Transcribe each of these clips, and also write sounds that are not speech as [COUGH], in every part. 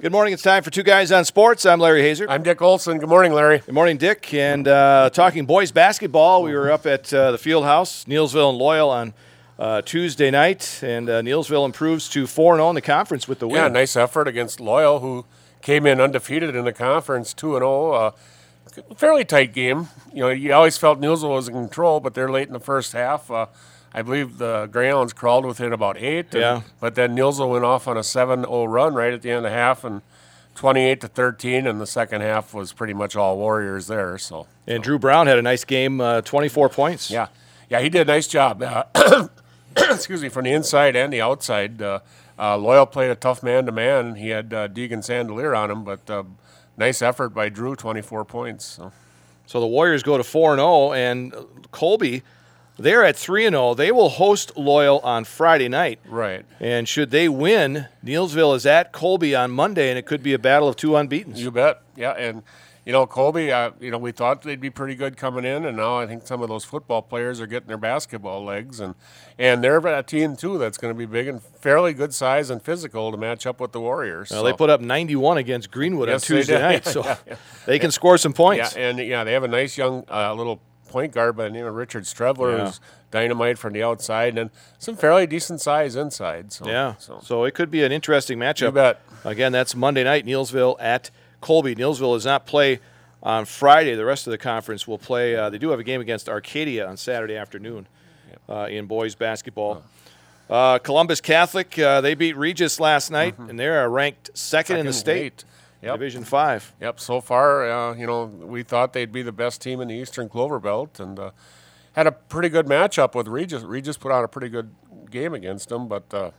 Good morning. It's time for Two Guys on Sports. I'm Larry Hazer. I'm Dick Olson. Good morning, Larry. Good morning, Dick. And uh, talking boys basketball, we were up at uh, the field house, Neillsville and Loyal, on uh, Tuesday night. And uh, Neillsville improves to 4 0 in the conference with the win. Yeah, nice effort against Loyal, who came in undefeated in the conference, 2 0. Uh, fairly tight game. You know, you always felt Neillsville was in control, but they're late in the first half. I believe the Greyhounds crawled within about eight. And, Yeah. But then Neillsville went off on a 7 0 run right at the end of the half and 28 to 13, and the second half was pretty much all Warriors there. So, And Drew Brown had a nice game, uh, 24 points. yeah. Yeah, he did a nice job. Uh, [COUGHS] excuse me, from the inside and the outside. Uh, uh, Loyal played a tough man to man. He had uh, Deegan Sandelier on him, but uh, nice effort by Drew, 24 points. So. So the Warriors go to 4 0, and Colby, they're at 3 and 0. They will host Loyal on Friday night. Right. And should they win, Neillsville is at Colby on Monday, and it could be a battle of two unbeaten. You bet. Yeah, and you know Colby. Uh, you know we thought they'd be pretty good coming in, and now I think some of those football players are getting their basketball legs, and and they're a team too that's going to be big and fairly good size and physical to match up with the Warriors. Well, so. they put up 91 against Greenwood Yes, on Tuesday night, so [LAUGHS] they can score some points. yeah, and yeah, they have a nice young uh, little point guard by the name of Richard Strevler, Yeah. who's dynamite from the outside, and some fairly decent size inside. So Yeah, so so it could be an interesting matchup. you bet. Again, that's Monday night, Neillsville at Colby. Neillsville does not play on Friday. The rest of the conference will play. Uh, they do have a game against Arcadia on Saturday afternoon uh, in boys basketball. Uh, Columbus Catholic, uh, they beat Regis last night, and they're ranked second, in the state, weight. Yep. Division Five. Yep. So far, uh, you know, we thought they'd be the best team in the Eastern Clover Belt, and uh, had a pretty good matchup with Regis. Regis put on a pretty good game against them, but uh,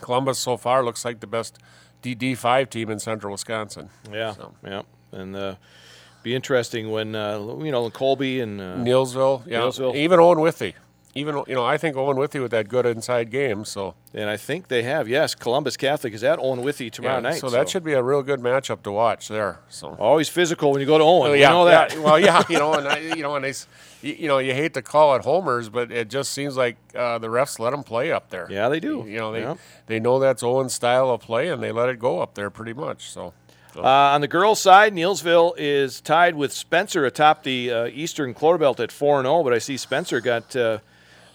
Columbus so far looks like the best DD five team in Central Wisconsin. Yeah, So. yeah, and uh, be interesting when uh, you know Colby and uh, Neillsville, yeah, Neillsville. even Owen Withee. Even you know, I think Owen Withee with that good inside game. So and I think they have yes, Columbus Catholic is at Owen Withee tomorrow yeah, night. so that should be a real good matchup to watch there. So always physical when you go to Owen. Oh, we yeah, know that. yeah. Well, yeah, [LAUGHS] you know, and I, you know, and they, you, you know, you hate to call it homers, but it just seems like uh, the refs let them play up there. Yeah, they do. You know, they Yeah. they know that's Owen's style of play, and they let it go up there pretty much. So, Uh, on the girls' side, Neillsville is tied with Spencer atop the uh, Eastern Clover Belt at 4 0, but I see Spencer got uh,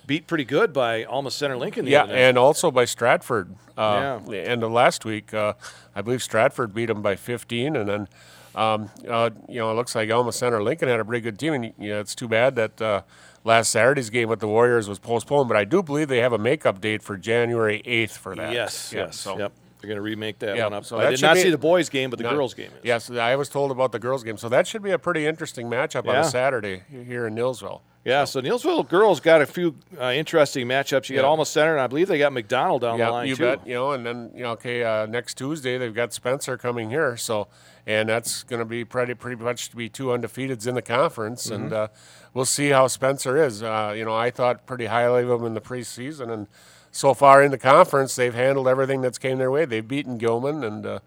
beat pretty good by Alma Center Lincoln. The yeah, and also by Stratford. Uh, Yeah. The end of last week, uh, I believe Stratford beat them by 15, and then. Um, uh, you know, it looks like Alma Center Lincoln had a pretty good team, and you know, it's too bad that uh, last Saturday's game with the Warriors was postponed. But I do believe they have a makeup date for January 8th for that. yes, Yeah, yes. so- Yep. They're going to remake that Yeah, one up. so I did not be- see the boys' game, but the No, girls' game is. Yes, I was told about the girls' game, so that should be a pretty interesting matchup on a Saturday here in Neillsville. Yeah, so Neillsville girls got a few uh, interesting matchups. You got Yeah. Alma Center, and I believe they got McDonell down the line you too. bet. You know, and then you know, okay, uh, next Tuesday they've got Spencer coming here, so and that's going to be pretty pretty much to be two undefeateds in the conference, and Mm-hmm. uh, we'll see how Spencer is. Uh, you know, I thought pretty highly of him in the preseason, and so far in the conference they've handled everything that's came their way. They've beaten Gilman, and uh,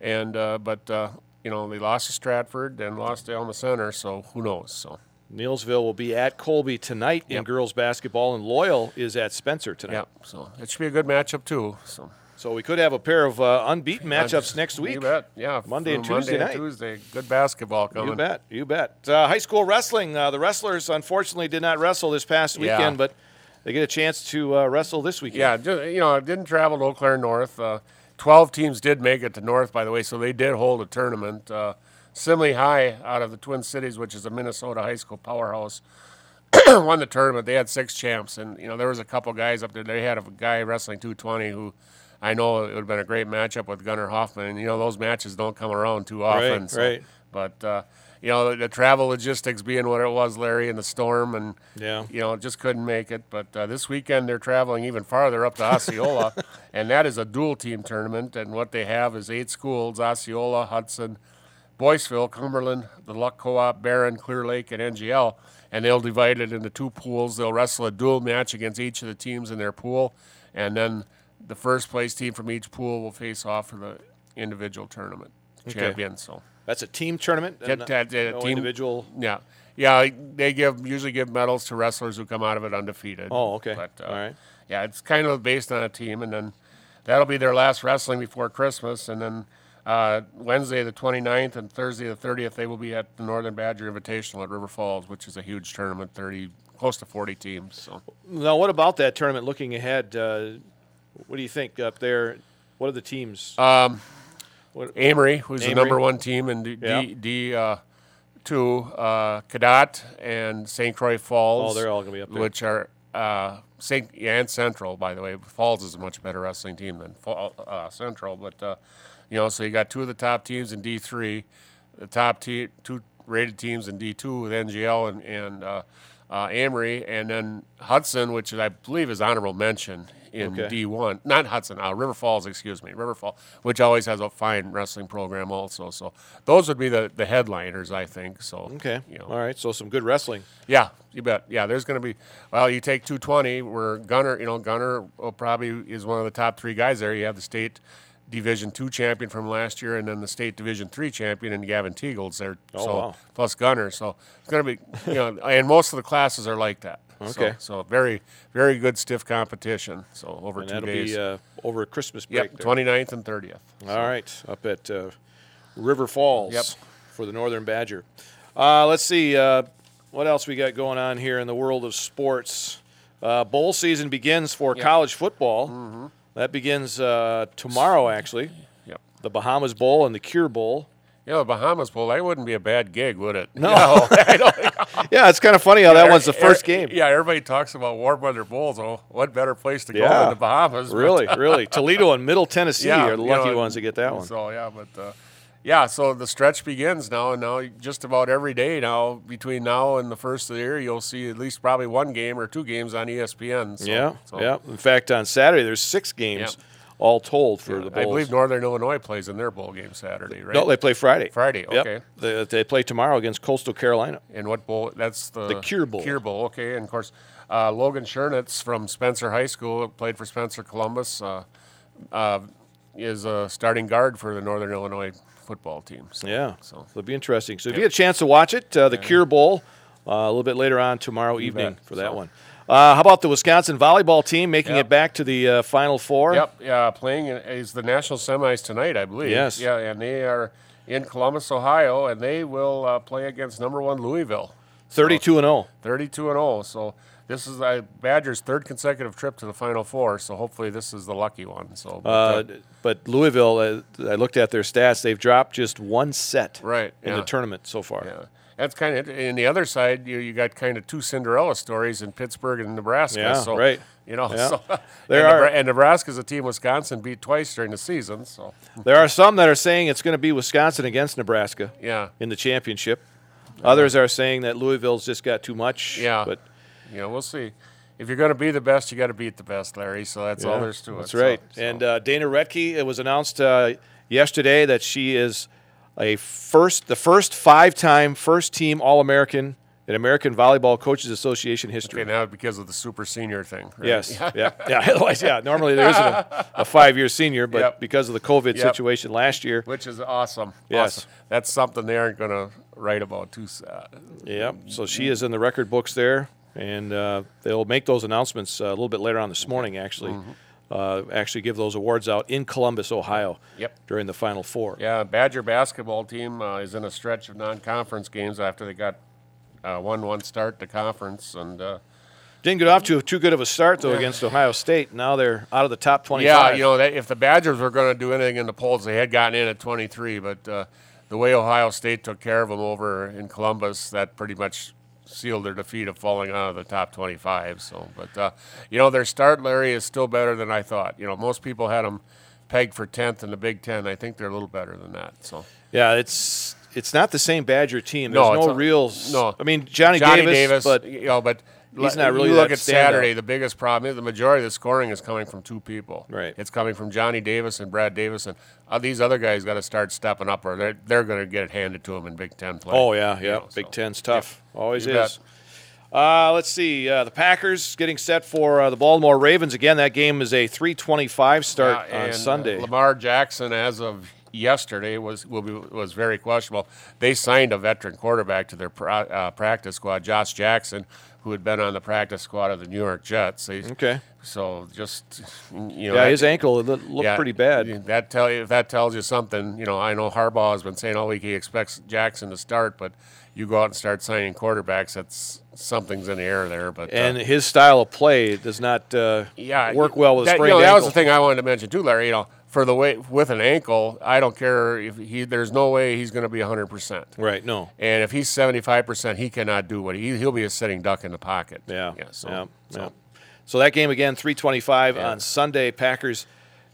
and uh, but uh, you know they lost to Stratford and lost to Alma Center, so who knows? So. Neillsville will be at Colby tonight in girls basketball, and Loyal is at Spencer tonight. Yeah, so it should be a good matchup too. So So we could have a pair of uh, unbeaten matchups next week. You bet. Yeah, Monday and Tuesday Monday night. And Tuesday, good basketball coming. You bet. You bet. Uh, high school wrestling. Uh, the wrestlers unfortunately did not wrestle this past Yeah. weekend, but they get a chance to uh, wrestle this weekend. Yeah, ju- you know, I didn't travel to Eau Claire North. Uh, Twelve teams did make it to North, by the way, so they did hold a tournament. Simley High, out of the Twin Cities, which is a Minnesota high school powerhouse, [CLEARS THROAT] won the tournament. They had six champs, and you know there was a couple guys up there. They had a guy wrestling 220 who. I know it would have been a great matchup with Gunnar Hoffman. And, you know, those matches don't come around too often. Right, so- right. But, uh, you know, the, the travel logistics being what it was, Larry, and the storm, and, Yeah. you know, just couldn't make it. But uh, this weekend they're traveling even farther up to Osceola, [LAUGHS] and that is a dual team tournament. And what they have is eight schools Osceola, Hudson, Boyceville, Cumberland, the Luck Co op, Barron, Clear Lake, and NGL. And they'll divide it into two pools. They'll wrestle a dual match against each of the teams in their pool. And then the first place team from each pool will face off for the individual tournament champion. So. That's a team tournament. Yeah, and that- that no team- individual. Yeah, yeah. They give usually give medals to wrestlers who come out of it undefeated. Oh, okay. But uh, All right. yeah, it's kind of based on a team, and then that'll be their last wrestling before Christmas, and then uh, Wednesday the 29th and Thursday the 30th, they will be at the Northern Badger Invitational at River Falls, which is a huge tournament, 30 close to 40 teams. So Now, what about that tournament? Looking ahead, uh, what do you think up there? What are the teams? Um, What- Amery, who's the number one team in D, Yeah. D, D uh, two, uh, Cadott and St. Croix Falls. Oh, they're all gonna be up there. Which are uh, St. Yeah, and Central, by the way. Falls is a much better wrestling team than Fall, uh, Central, but uh, you know, so you got two of the top teams in D three, the top te- two rated teams in D two with NGL and and uh, uh, Amery, and then Hudson, which I believe is honorable mention in Okay. D one. Not Hudson, uh, River Falls, excuse me, River Falls, which always has a fine wrestling program also. So those would be the, the headliners, I think. So okay, you know, all right. So some good wrestling. yeah, you bet. Yeah, there's going to be. Well, you take 220, where Gunner, you know, Gunner will probably is one of the top three guys there. You have the state Division two champion from last year, and then the state Division three champion, and Gavin Teagles there. Oh, so wow. plus Gunner, so it's going to be, you know, [LAUGHS] and most of the classes are like that. Okay. So, so very, very good stiff competition. So over And two that'll days. be uh, over Christmas break. yep, there. 29th and 30th. All right, up at uh, River Falls Yep. for the Northern Badger. Uh, let's see uh, what else we got going on here in the world of sports. Uh, bowl season begins for college football. That begins uh, tomorrow, actually. Yep. The Bahamas Bowl and the Cure Bowl. Yeah, the Bahamas Bowl. That wouldn't be a bad gig, would it? No. [LAUGHS] [LAUGHS] Yeah, it's kind of funny how that one's the first game. Yeah, everybody talks about warm weather bowls. Oh, what better place to go Yeah. than the Bahamas? Really, [LAUGHS] really. Toledo and Middle Tennessee yeah, are the you lucky know, ones that get that one. So yeah, but uh, yeah, so the stretch begins now, and now just about every day now between now and the first of the year, you'll see at least probably one game or two games on ESPN. So, yeah, so, yeah. In fact, on Saturday there's six games all told for the I believe Northern Illinois plays in their bowl game Saturday, right? no, they play Friday. Friday, Yep. okay. They, they play tomorrow against Coastal Carolina. And what bowl? That's the The Cure Bowl. Cure Bowl, okay. And of course, uh, Logan Schernitz from Spencer High School played for Spencer Columbus. Uh, uh, is a starting guard for the Northern Illinois football team. So, Yeah, So it'll be interesting. So if you get a chance to watch it, uh, the Cure Bowl, uh, a little bit later on tomorrow evening bet. for that So- one. Uh, how about the Wisconsin volleyball team making Yep. it back to the uh, Final Four? Yep, yeah, playing is the national semis tonight, I believe. Yes. Yeah, and they are in Columbus, Ohio, and they will uh, play against number one Louisville, 32 and oh. 0. 32 and 0. So this is uh, Badgers' third consecutive trip to the Final Four. So hopefully this is the lucky one. So but, Uh, uh, but Louisville, uh, I looked at their stats. They've dropped just one set right in yeah. the tournament so far. Yeah, that's kind of. in the other side, you you got kind of two Cinderella stories in Pittsburgh and Nebraska. Yeah, so, right. You know, Yeah. so There [LAUGHS] and, are- and Nebraska's a team Wisconsin beat twice during the season. So [LAUGHS] There are some that are saying it's going to be Wisconsin against Nebraska yeah, in the championship. Others are saying that Louisville's just got too much. Yeah. but you know, we'll see. If you're going to be the best, you got to beat the best, Larry. So that's all there's to it. That's right. so- And uh, Dana Rettke, it was announced uh, yesterday that she is a first, the first five-time first-team All-American in American Volleyball Coaches Association history. okay, now because of the super senior thing. right? Yes. [LAUGHS] yeah. Yeah. [LAUGHS] Otherwise, yeah. Normally there isn't a, a five-year senior, but Yep. because of the COVID Yep. situation last year, Which is awesome. Yes. Awesome. That's something they aren't going to write about too sad. yeah. So she is in the record books there, and uh, they'll make those announcements uh, a little bit later on this morning. Actually, Mm-hmm. uh, actually give those awards out in Columbus, Ohio. Yep. During the Final Four. Yeah, Badger basketball team uh, is in a stretch of non-conference games after they got one-one start to conference, and uh, Didn't get off to too good of a start though against Ohio State. Now they're out of the top twenty-five. yeah, you know, if the Badgers were going to do anything in the polls, they had gotten in at 23, but uh, the way Ohio State took care of them over in Columbus, that pretty much sealed their defeat of falling out of the top 25. So, but uh, you know, their start, Larry, is still better than I thought. You know, most people had them pegged for 10th in the Big Ten. I think they're a little better than that. So. yeah, it's it's not the same Badger team. No, There's it's no a- real. no. I mean Johnny, Johnny Davis, Davis, but you know, but he's not really You look at Saturday. standout. The biggest problem is the majority of the scoring is coming from two people. Right. It's coming from Johnny Davis and Brad Davison, and uh, these other guys got to start stepping up, or they're they're going to get it handed to them in Big Ten play. oh yeah, You yeah, know, Big so, Ten's tough. Always You is. Uh, let's see. Uh, the Packers getting set for uh, the Baltimore Ravens again. That game is a 3:25 start Yeah, on uh, Sunday. Lamar Jackson, as of yesterday, was will be, was very questionable. They signed a veteran quarterback to their pra- uh, practice squad, Josh Jackson, who had been on the practice squad of the New York Jets. They Okay. So just you know, Yeah, that- his ankle looked yeah, pretty bad. That tell you if that tells you something. You know, I know Harbaugh has been saying all week he expects Jackson to start, but you go out and start signing quarterbacks. That's something's in the air there. But uh, And his style of play does not uh, yeah, work well with a that, sprained you know, that was the thing I wanted to mention too, Larry. You know, for the way with an ankle, I don't care if he. There's no way he's going to be 100. percent Right, no. And if he's 75 percent, he cannot do what he. He'll be a sitting duck in the pocket. Yeah. Yeah. So, yeah, so yeah. So that game again, 325 Yeah. on Sunday, Packers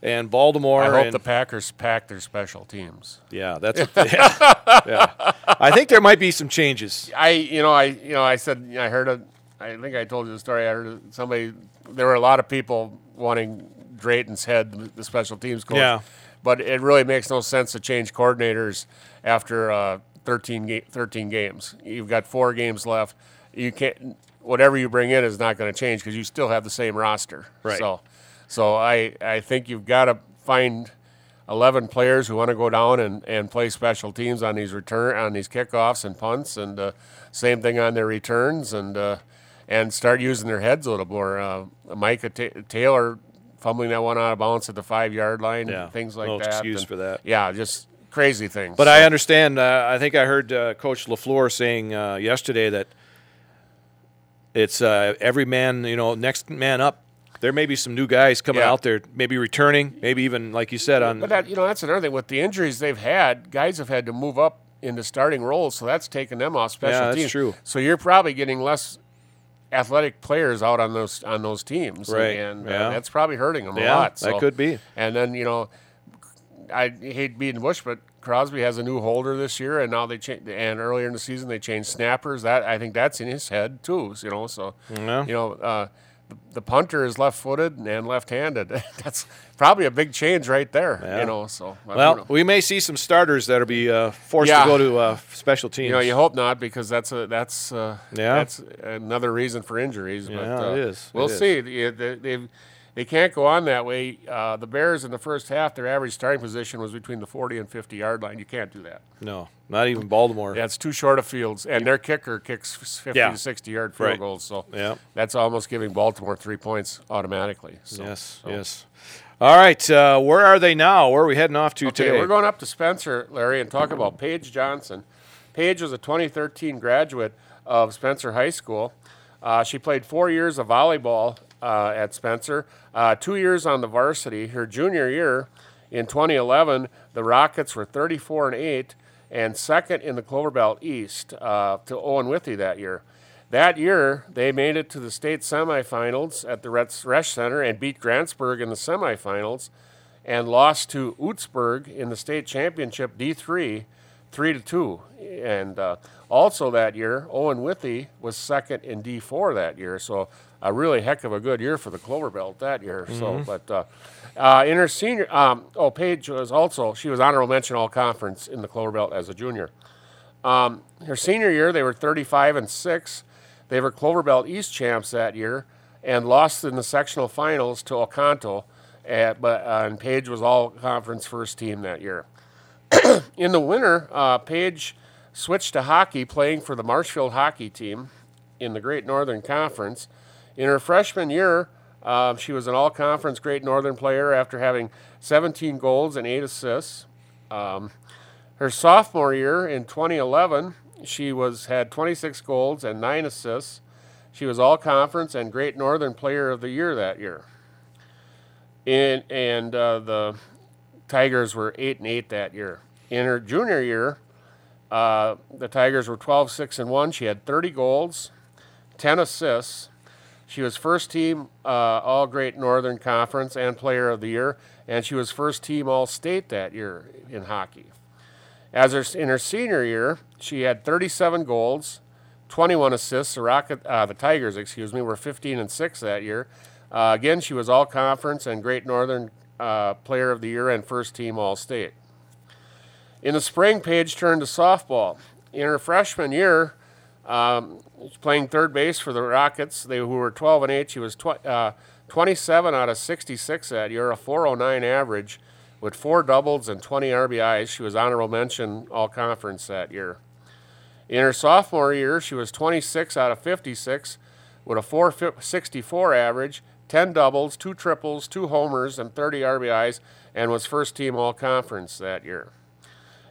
and Baltimore. I hope and- the Packers pack their special teams. Yeah, that's yeah, [LAUGHS] yeah. I think there might be some changes. I, you know, I, you know, I said I heard a. I think I told you the story. I heard somebody. There were a lot of people wanting Drayton's head, the special teams coach. Yeah. But it really makes no sense to change coordinators after uh, 13, ga- 13 games. You've got four games left. You can't. Whatever you bring in is not going to change because you still have the same roster. Right. So, so I, I think you've got to find 11 players who want to go down and, and play special teams on these return on these kickoffs and punts and uh, same thing on their returns and uh, and start using their heads a little more. Uh, Micah Ta- Taylor fumbling that one out of bounds at the five yard line, Yeah, and things like no that. excuse and- for that. Yeah, just crazy things. But I understand. Uh, I think I heard uh, Coach Lafleur saying uh, yesterday that it's uh, every man, you know, next man up. There may be some new guys coming Yeah. out there, maybe returning, maybe even like you said on. But that you know that's another thing with the injuries they've had. Guys have had to move up into starting roles, so that's taken them off special Yeah, that's teams. true. So you're probably getting less athletic players out on those on those teams, Right, And uh, yeah. that's probably hurting them a Yeah, lot. that could be. And then you know, I hate beating Bush, but Crosby has a new holder this year, and now they change. And earlier in the season, they changed snappers. That I think that's in his head too. You know, so Yeah. you know. Uh, the, punter is left-footed and left-handed. [LAUGHS] That's probably a big change right there. Yeah. You know, so I well, know. we may see some starters that'll be uh, forced Yeah. to go to uh, special teams. You know, you hope not because that's a that's uh, Yeah. that's another reason for injuries. but, Yeah, uh, it is. We'll It is. see. They, they've- can't go on that way. Uh, the Bears in the first half, their average starting position was between the 40 and 50 yard line. You can't do that. no, not even Baltimore. That's too short of fields, and their kicker kicks 50 Yeah. to 60 yard field Right. goals. So Yeah. that's almost giving Baltimore three points automatically. So, Yes, so- yes. All right, uh, where are they now? Where are we heading off to Okay, today? we're going up to Spencer, Larry, and talk about Paige Johnson. Paige was a 2013 graduate of Spencer High School. Uh, she played four years of volleyball uh, at Spencer, uh, two years on the varsity. Her junior year in 2011, the Rockets were 34 and 8 and second in the Clover Belt East uh, to Owen Withee that year. That year, they made it to the state semifinals at the Resch Center and beat Grantsburg in the semifinals and lost to Utsburg in the state championship D3, three to two. And uh, also that year, Owen Withee was second in D4 that year. So a really heck of a good year for the Clover Belt that year. So, but uh, uh, in her senior, um, oh, Paige was also she was honorable mention all conference in the Clover Belt as a junior. Um, her senior year, they were 35 and six. They were Clover Belt East champs that year and lost in the sectional finals to Oconto. At, but uh, and Page was all conference first team that year. In the winter, uh, Page switched to hockey, playing for the Marshfield hockey team in the Great Northern Conference. In her freshman year, uh, she was an all conference Great Northern player after having 17 goals and 8 assists. Um, her sophomore year in 2011, she was had 26 goals and 9 assists. She was all conference and Great Northern Player of the Year that year. In, and uh, the Tigers were 8 and 8 that year. In her junior year, uh, the Tigers were 12 6 and 1. She had 30 goals, 10 assists. She was first team uh, All Great Northern Conference and Player of the Year, and she was first team All State that year in hockey. As her, in her senior year, she had 37 goals, 21 assists. The Rocket, uh, the Tigers, excuse me, were 15 and six that year. Uh, again, she was All Conference and Great Northern uh, Player of the Year and first team All State. In the spring, Paige turned to softball. In her freshman year, um, playing third base for the Rockets, they who were 12 and 8. She was tw- uh, 27 out of 66 that year, a 409 average, with four doubles and 20 RBIs. She was honorable mention All Conference that year. In her sophomore year, she was 26 out of 56 with a 464 average, 10 doubles, two triples, two homers, and 30 RBIs, and was first team all conference that year.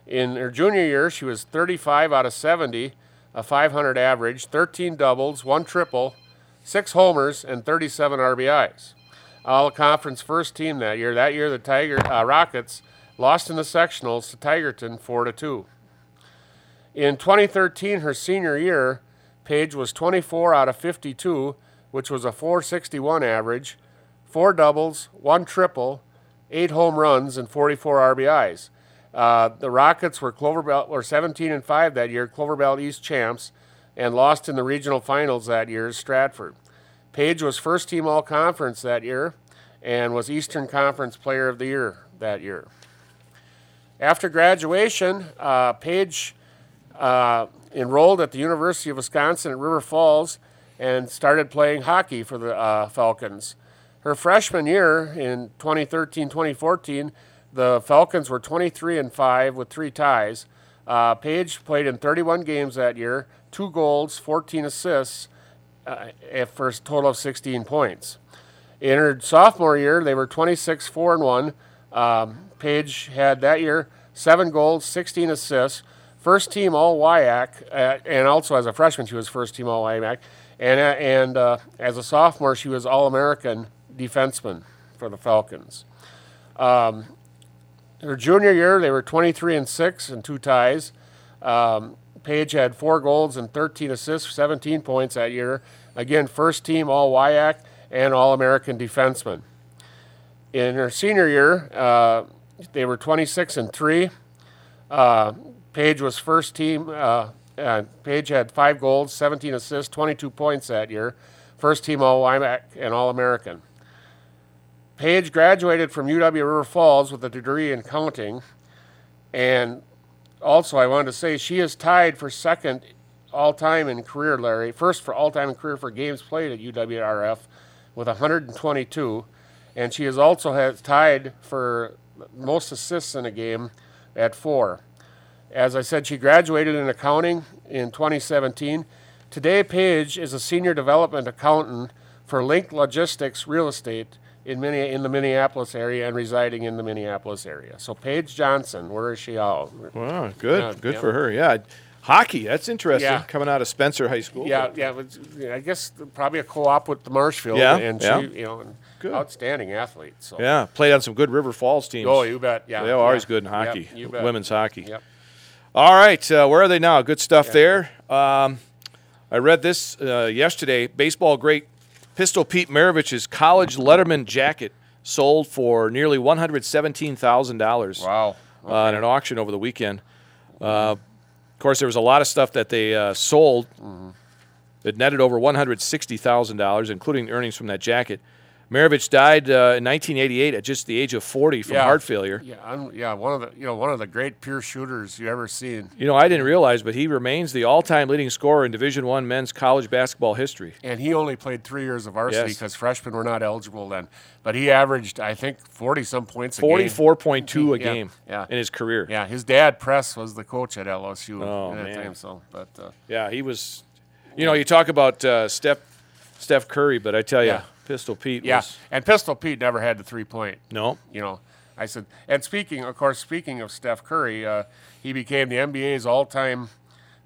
In her junior year, she was 35 out of 70, a 500 average, 13 doubles, one triple, six homers, and 37 RBIs. All conference first team that year. That year, the Tiger uh, Rockets lost in the sectionals to Tigerton 4 to 2. In 2013, her senior year, Page was 24 out of 52, which was a 461 average, four doubles, one triple, eight home runs, and 44 RBIs. Uh, the Rockets were Clover Belt were 17 and 5 that year, Clover Belt East champs, and lost in the regional finals that year to Stratford. Page was first team all conference that year and was Eastern Conference Player of the Year that year. After graduation, uh, Page uh, enrolled at the University of Wisconsin at River Falls and started playing hockey for the uh, Falcons. Her freshman year in 2013 2014, the Falcons were 23 and 5 with three ties. Uh, Page played in 31 games that year, two goals, 14 assists, uh, for a total of 16 points. In her sophomore year, they were 26 4 and 1. Um, Page had that year seven goals, 16 assists, first team All WIAC, uh, and also as a freshman, she was first team All WIAC. And, uh, and uh, as a sophomore, she was All American defenseman for the Falcons. Um, her junior year, they were 23 and 6 and two ties. Um, Page had four goals and 13 assists, 17 points that year. Again, first team All WIAC and All American defenseman. In her senior year, uh, they were 26 and 3. Uh, Page was first team. Uh, Page had five goals, 17 assists, 22 points that year. First team All WIAC and All American. Page graduated from UW River Falls with a degree in counting. And also, I wanted to say she is tied for second all time in career, Larry. First for all time in career for games played at UWRF with 122. And she is also has tied for most assists in a game at four. As I said, she graduated in accounting in 2017. Today, Paige is a senior development accountant for Link Logistics Real Estate in, in the Minneapolis area and residing in the Minneapolis area. So Paige Johnson, where is she all? Wow, good, yeah, good yeah. for her. Yeah, hockey. That's interesting. Yeah. coming out of Spencer High School. Yeah, yeah. I guess probably a co-op with the Marshfield. Yeah, and yeah. you know, good. outstanding athlete. So yeah, played on some good River Falls teams. Oh, you bet. Yeah, they always good in hockey. Yep, you bet. Women's hockey. Yep. All right, uh, where are they now? Good stuff there. Um, I read this uh, yesterday. Baseball great Pistol Pete Maravich's college Letterman jacket sold for nearly one hundred seventeen thousand dollars. Wow! Okay. Uh, in an auction over the weekend. Uh, of course, there was a lot of stuff that they uh, sold. Mm-hmm. It netted over one hundred sixty thousand dollars, including earnings from that jacket. Maravich died uh, in 1988 at just the age of 40 from yeah. heart failure. Yeah, I'm, yeah, one of the you know one of the great pure shooters you ever seen. You know, I didn't realize, but he remains the all-time leading scorer in Division One men's college basketball history. And he only played three years of varsity Yes. because freshmen were not eligible then. But he averaged, I think, 40 some points a game. 44.2 a Yeah, game yeah. in his career. Yeah, his dad Press was the coach at LSU Oh, at that time. So, but uh, Yeah, he was. You know, you talk about uh, Steph, Steph Curry, but I tell you, Yeah. Pistol Pete yeah, was and Pistol Pete never had the three point. no. you know, I said, and speaking, of course, speaking of Steph Curry, uh, he became the NBA's all-time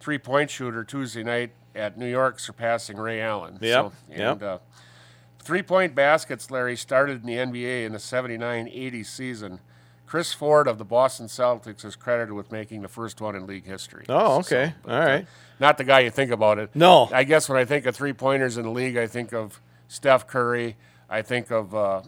three-point shooter Tuesday night at New York, surpassing Ray Allen. Yep, So, and uh, three-point baskets, Larry, started in the NBA in the 79-80 season. Chris Ford of the Boston Celtics is credited with making the first one in league history. Oh, So, okay. but, All uh, not the guy you think about it. No. I guess when I think of three-pointers in the league, I think of Steph Curry. I think of uh,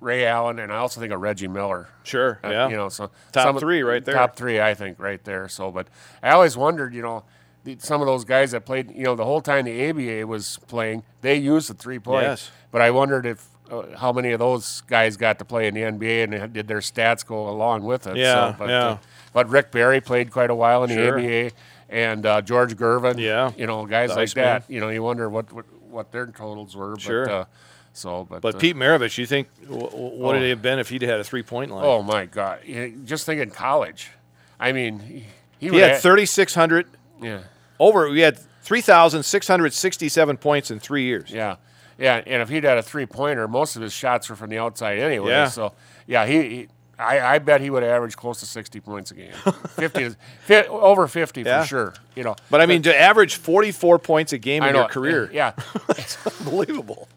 Ray Allen, and I also think of Reggie Miller. Sure. Uh, yeah. You know, so Top some three right there. Top three, I think, right there. So, but I always wondered, you know, the, some of those guys that played, you know, the whole time the ABA was playing, they used the three point. Yes. But I wondered if uh, how many of those guys got to play in the NBA and did their stats go along with it? Yeah, So, but, yeah. Uh, but Rick Barry played quite a while in the Sure. ABA, and uh, George Gervin. Yeah. You know, guys The like that. You know, you wonder what what, what their totals were. Sure. But, uh, so, but, But uh, Pete Maravich, you think what Oh. would it have been if he'd had a three-point line? Oh my God! Just think in college. I mean, he, he, he had 3,600 Yeah, over. We had 3,667 points in three years. yeah. Yeah, and if he'd had a three pointer, most of his shots were from the outside anyway. Yeah. So yeah, he. he I, I bet he would average close to 60 points a game. [LAUGHS] 50, is- fi- over 50 Yeah. for sure. You know, But I mean, to average 44 points a game I in know your career, Yeah, [LAUGHS] it's unbelievable.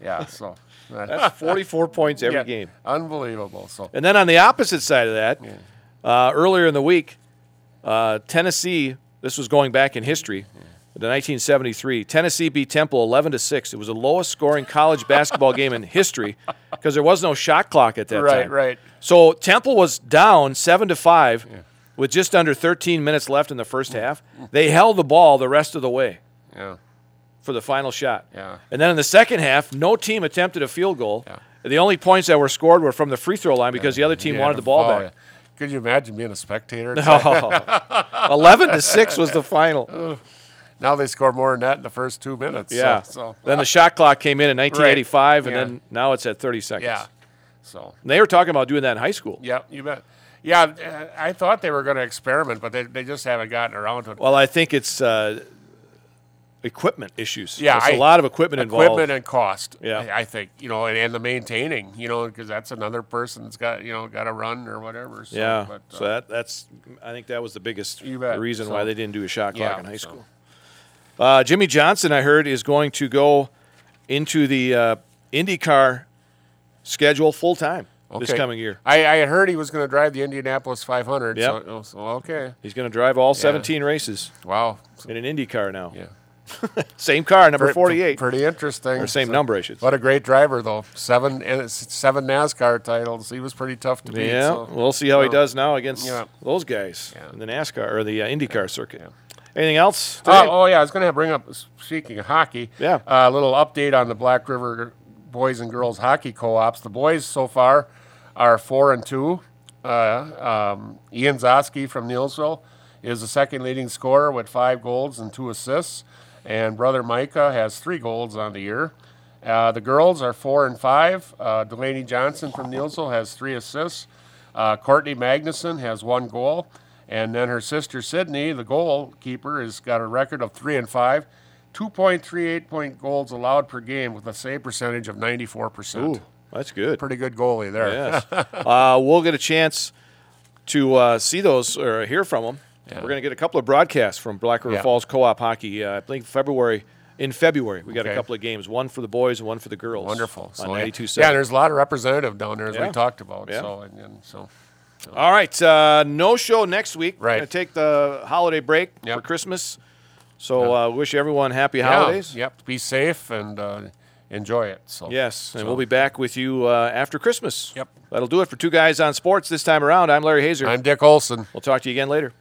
yeah. So that- That's 44 points every [LAUGHS] yeah, game. unbelievable. So And then on the opposite side of that, uh, earlier in the week, uh, Tennessee. This was going back in history. To 1973, Tennessee beat Temple 11 to six. It was the lowest scoring college basketball game in history [LAUGHS] because there was no shot clock at that right, time. right. Right. So Temple was down seven to five, with just under 13 minutes left in the first mm. half. They held the ball the rest of the way Yeah, for the final shot. Yeah. And then in the second half, no team attempted a field goal. Yeah. The only points that were scored were from the free throw line because the other team Yeah, wanted the ball oh, back. yeah. Could you imagine being a spectator? [LAUGHS] Oh. [LAUGHS] 11 to 6 was the final. Now they score more than that in the first two minutes. Yeah. So, Then the shot clock came in in 1985, and Yeah. then now it's at 30 seconds. yeah. So And they were talking about doing that in high school. yeah, you bet. Yeah, I thought they were going to experiment, but they, they just haven't gotten around to it. Well, I think it's uh, equipment issues. Yeah, There's a I- lot of equipment, equipment involved. and cost. Yeah. I, I think you know, and, and the maintaining, you know, because that's another person's got you know got to run or whatever. So, yeah. But, uh, so that that's I think that was the biggest reason So- why they didn't do a shot clock Yeah, in high so- school. Uh, Jimmie Johnson, I heard, is going to go into the uh, IndyCar schedule full time this coming year. I, I had heard he was going to drive the Indianapolis 500. Yep. So, so okay. He's going to drive all 17 races Wow. In an IndyCar now. yeah. [LAUGHS] Same car, number 48. Pretty interesting. or same So- number, I should say. What a great driver, though. Seven seven NASCAR titles. He was pretty tough to beat. Yeah, so- we'll see how he does now against Yeah. those guys Yeah. in the NASCAR or the uh, IndyCar circuit. Yeah. Anything else? Oh, oh, yeah, I was going to bring up, speaking of hockey, Yeah. a little update on the Black River boys and girls hockey co-ops. The boys so far are four and two. Uh, um, Ian Zoski from Neillsville is the second leading scorer with five goals and two assists, and brother Micah has three goals on the year. Uh, the girls are four and five. Uh, Delaney Johnson from Neillsville has three assists. Uh, Courtney Magnuson has one goal, and then her sister Sydney, the goalkeeper, has got a record of three and five, 2.38 point goals allowed per game with a save percentage of 94 percent. Ooh, that's good. Pretty good goalie there. Yes. [LAUGHS] uh, we'll get a chance to uh, see those or hear from them. Yeah. We're going to get a couple of broadcasts from Black River Yeah. Falls Co-op Hockey. Uh, I think February. In February, we got a couple of games. One for the boys and one for the girls. Wonderful. On yeah. 92 yeah, there's a lot of representative down there as Yeah. we talked about. Yeah. So and, and so All right. Uh, no show next week. We're Right. going to take the holiday break for Christmas. So uh, wish everyone happy Yeah, holidays. Yep. Be safe and uh, enjoy it. So Yes, and So- we'll be back with you uh, after Christmas. Yep. That'll do it for Two Guys on Sports this time around. I'm Larry Hazer. I'm Dick Olson. we'll talk to you again later.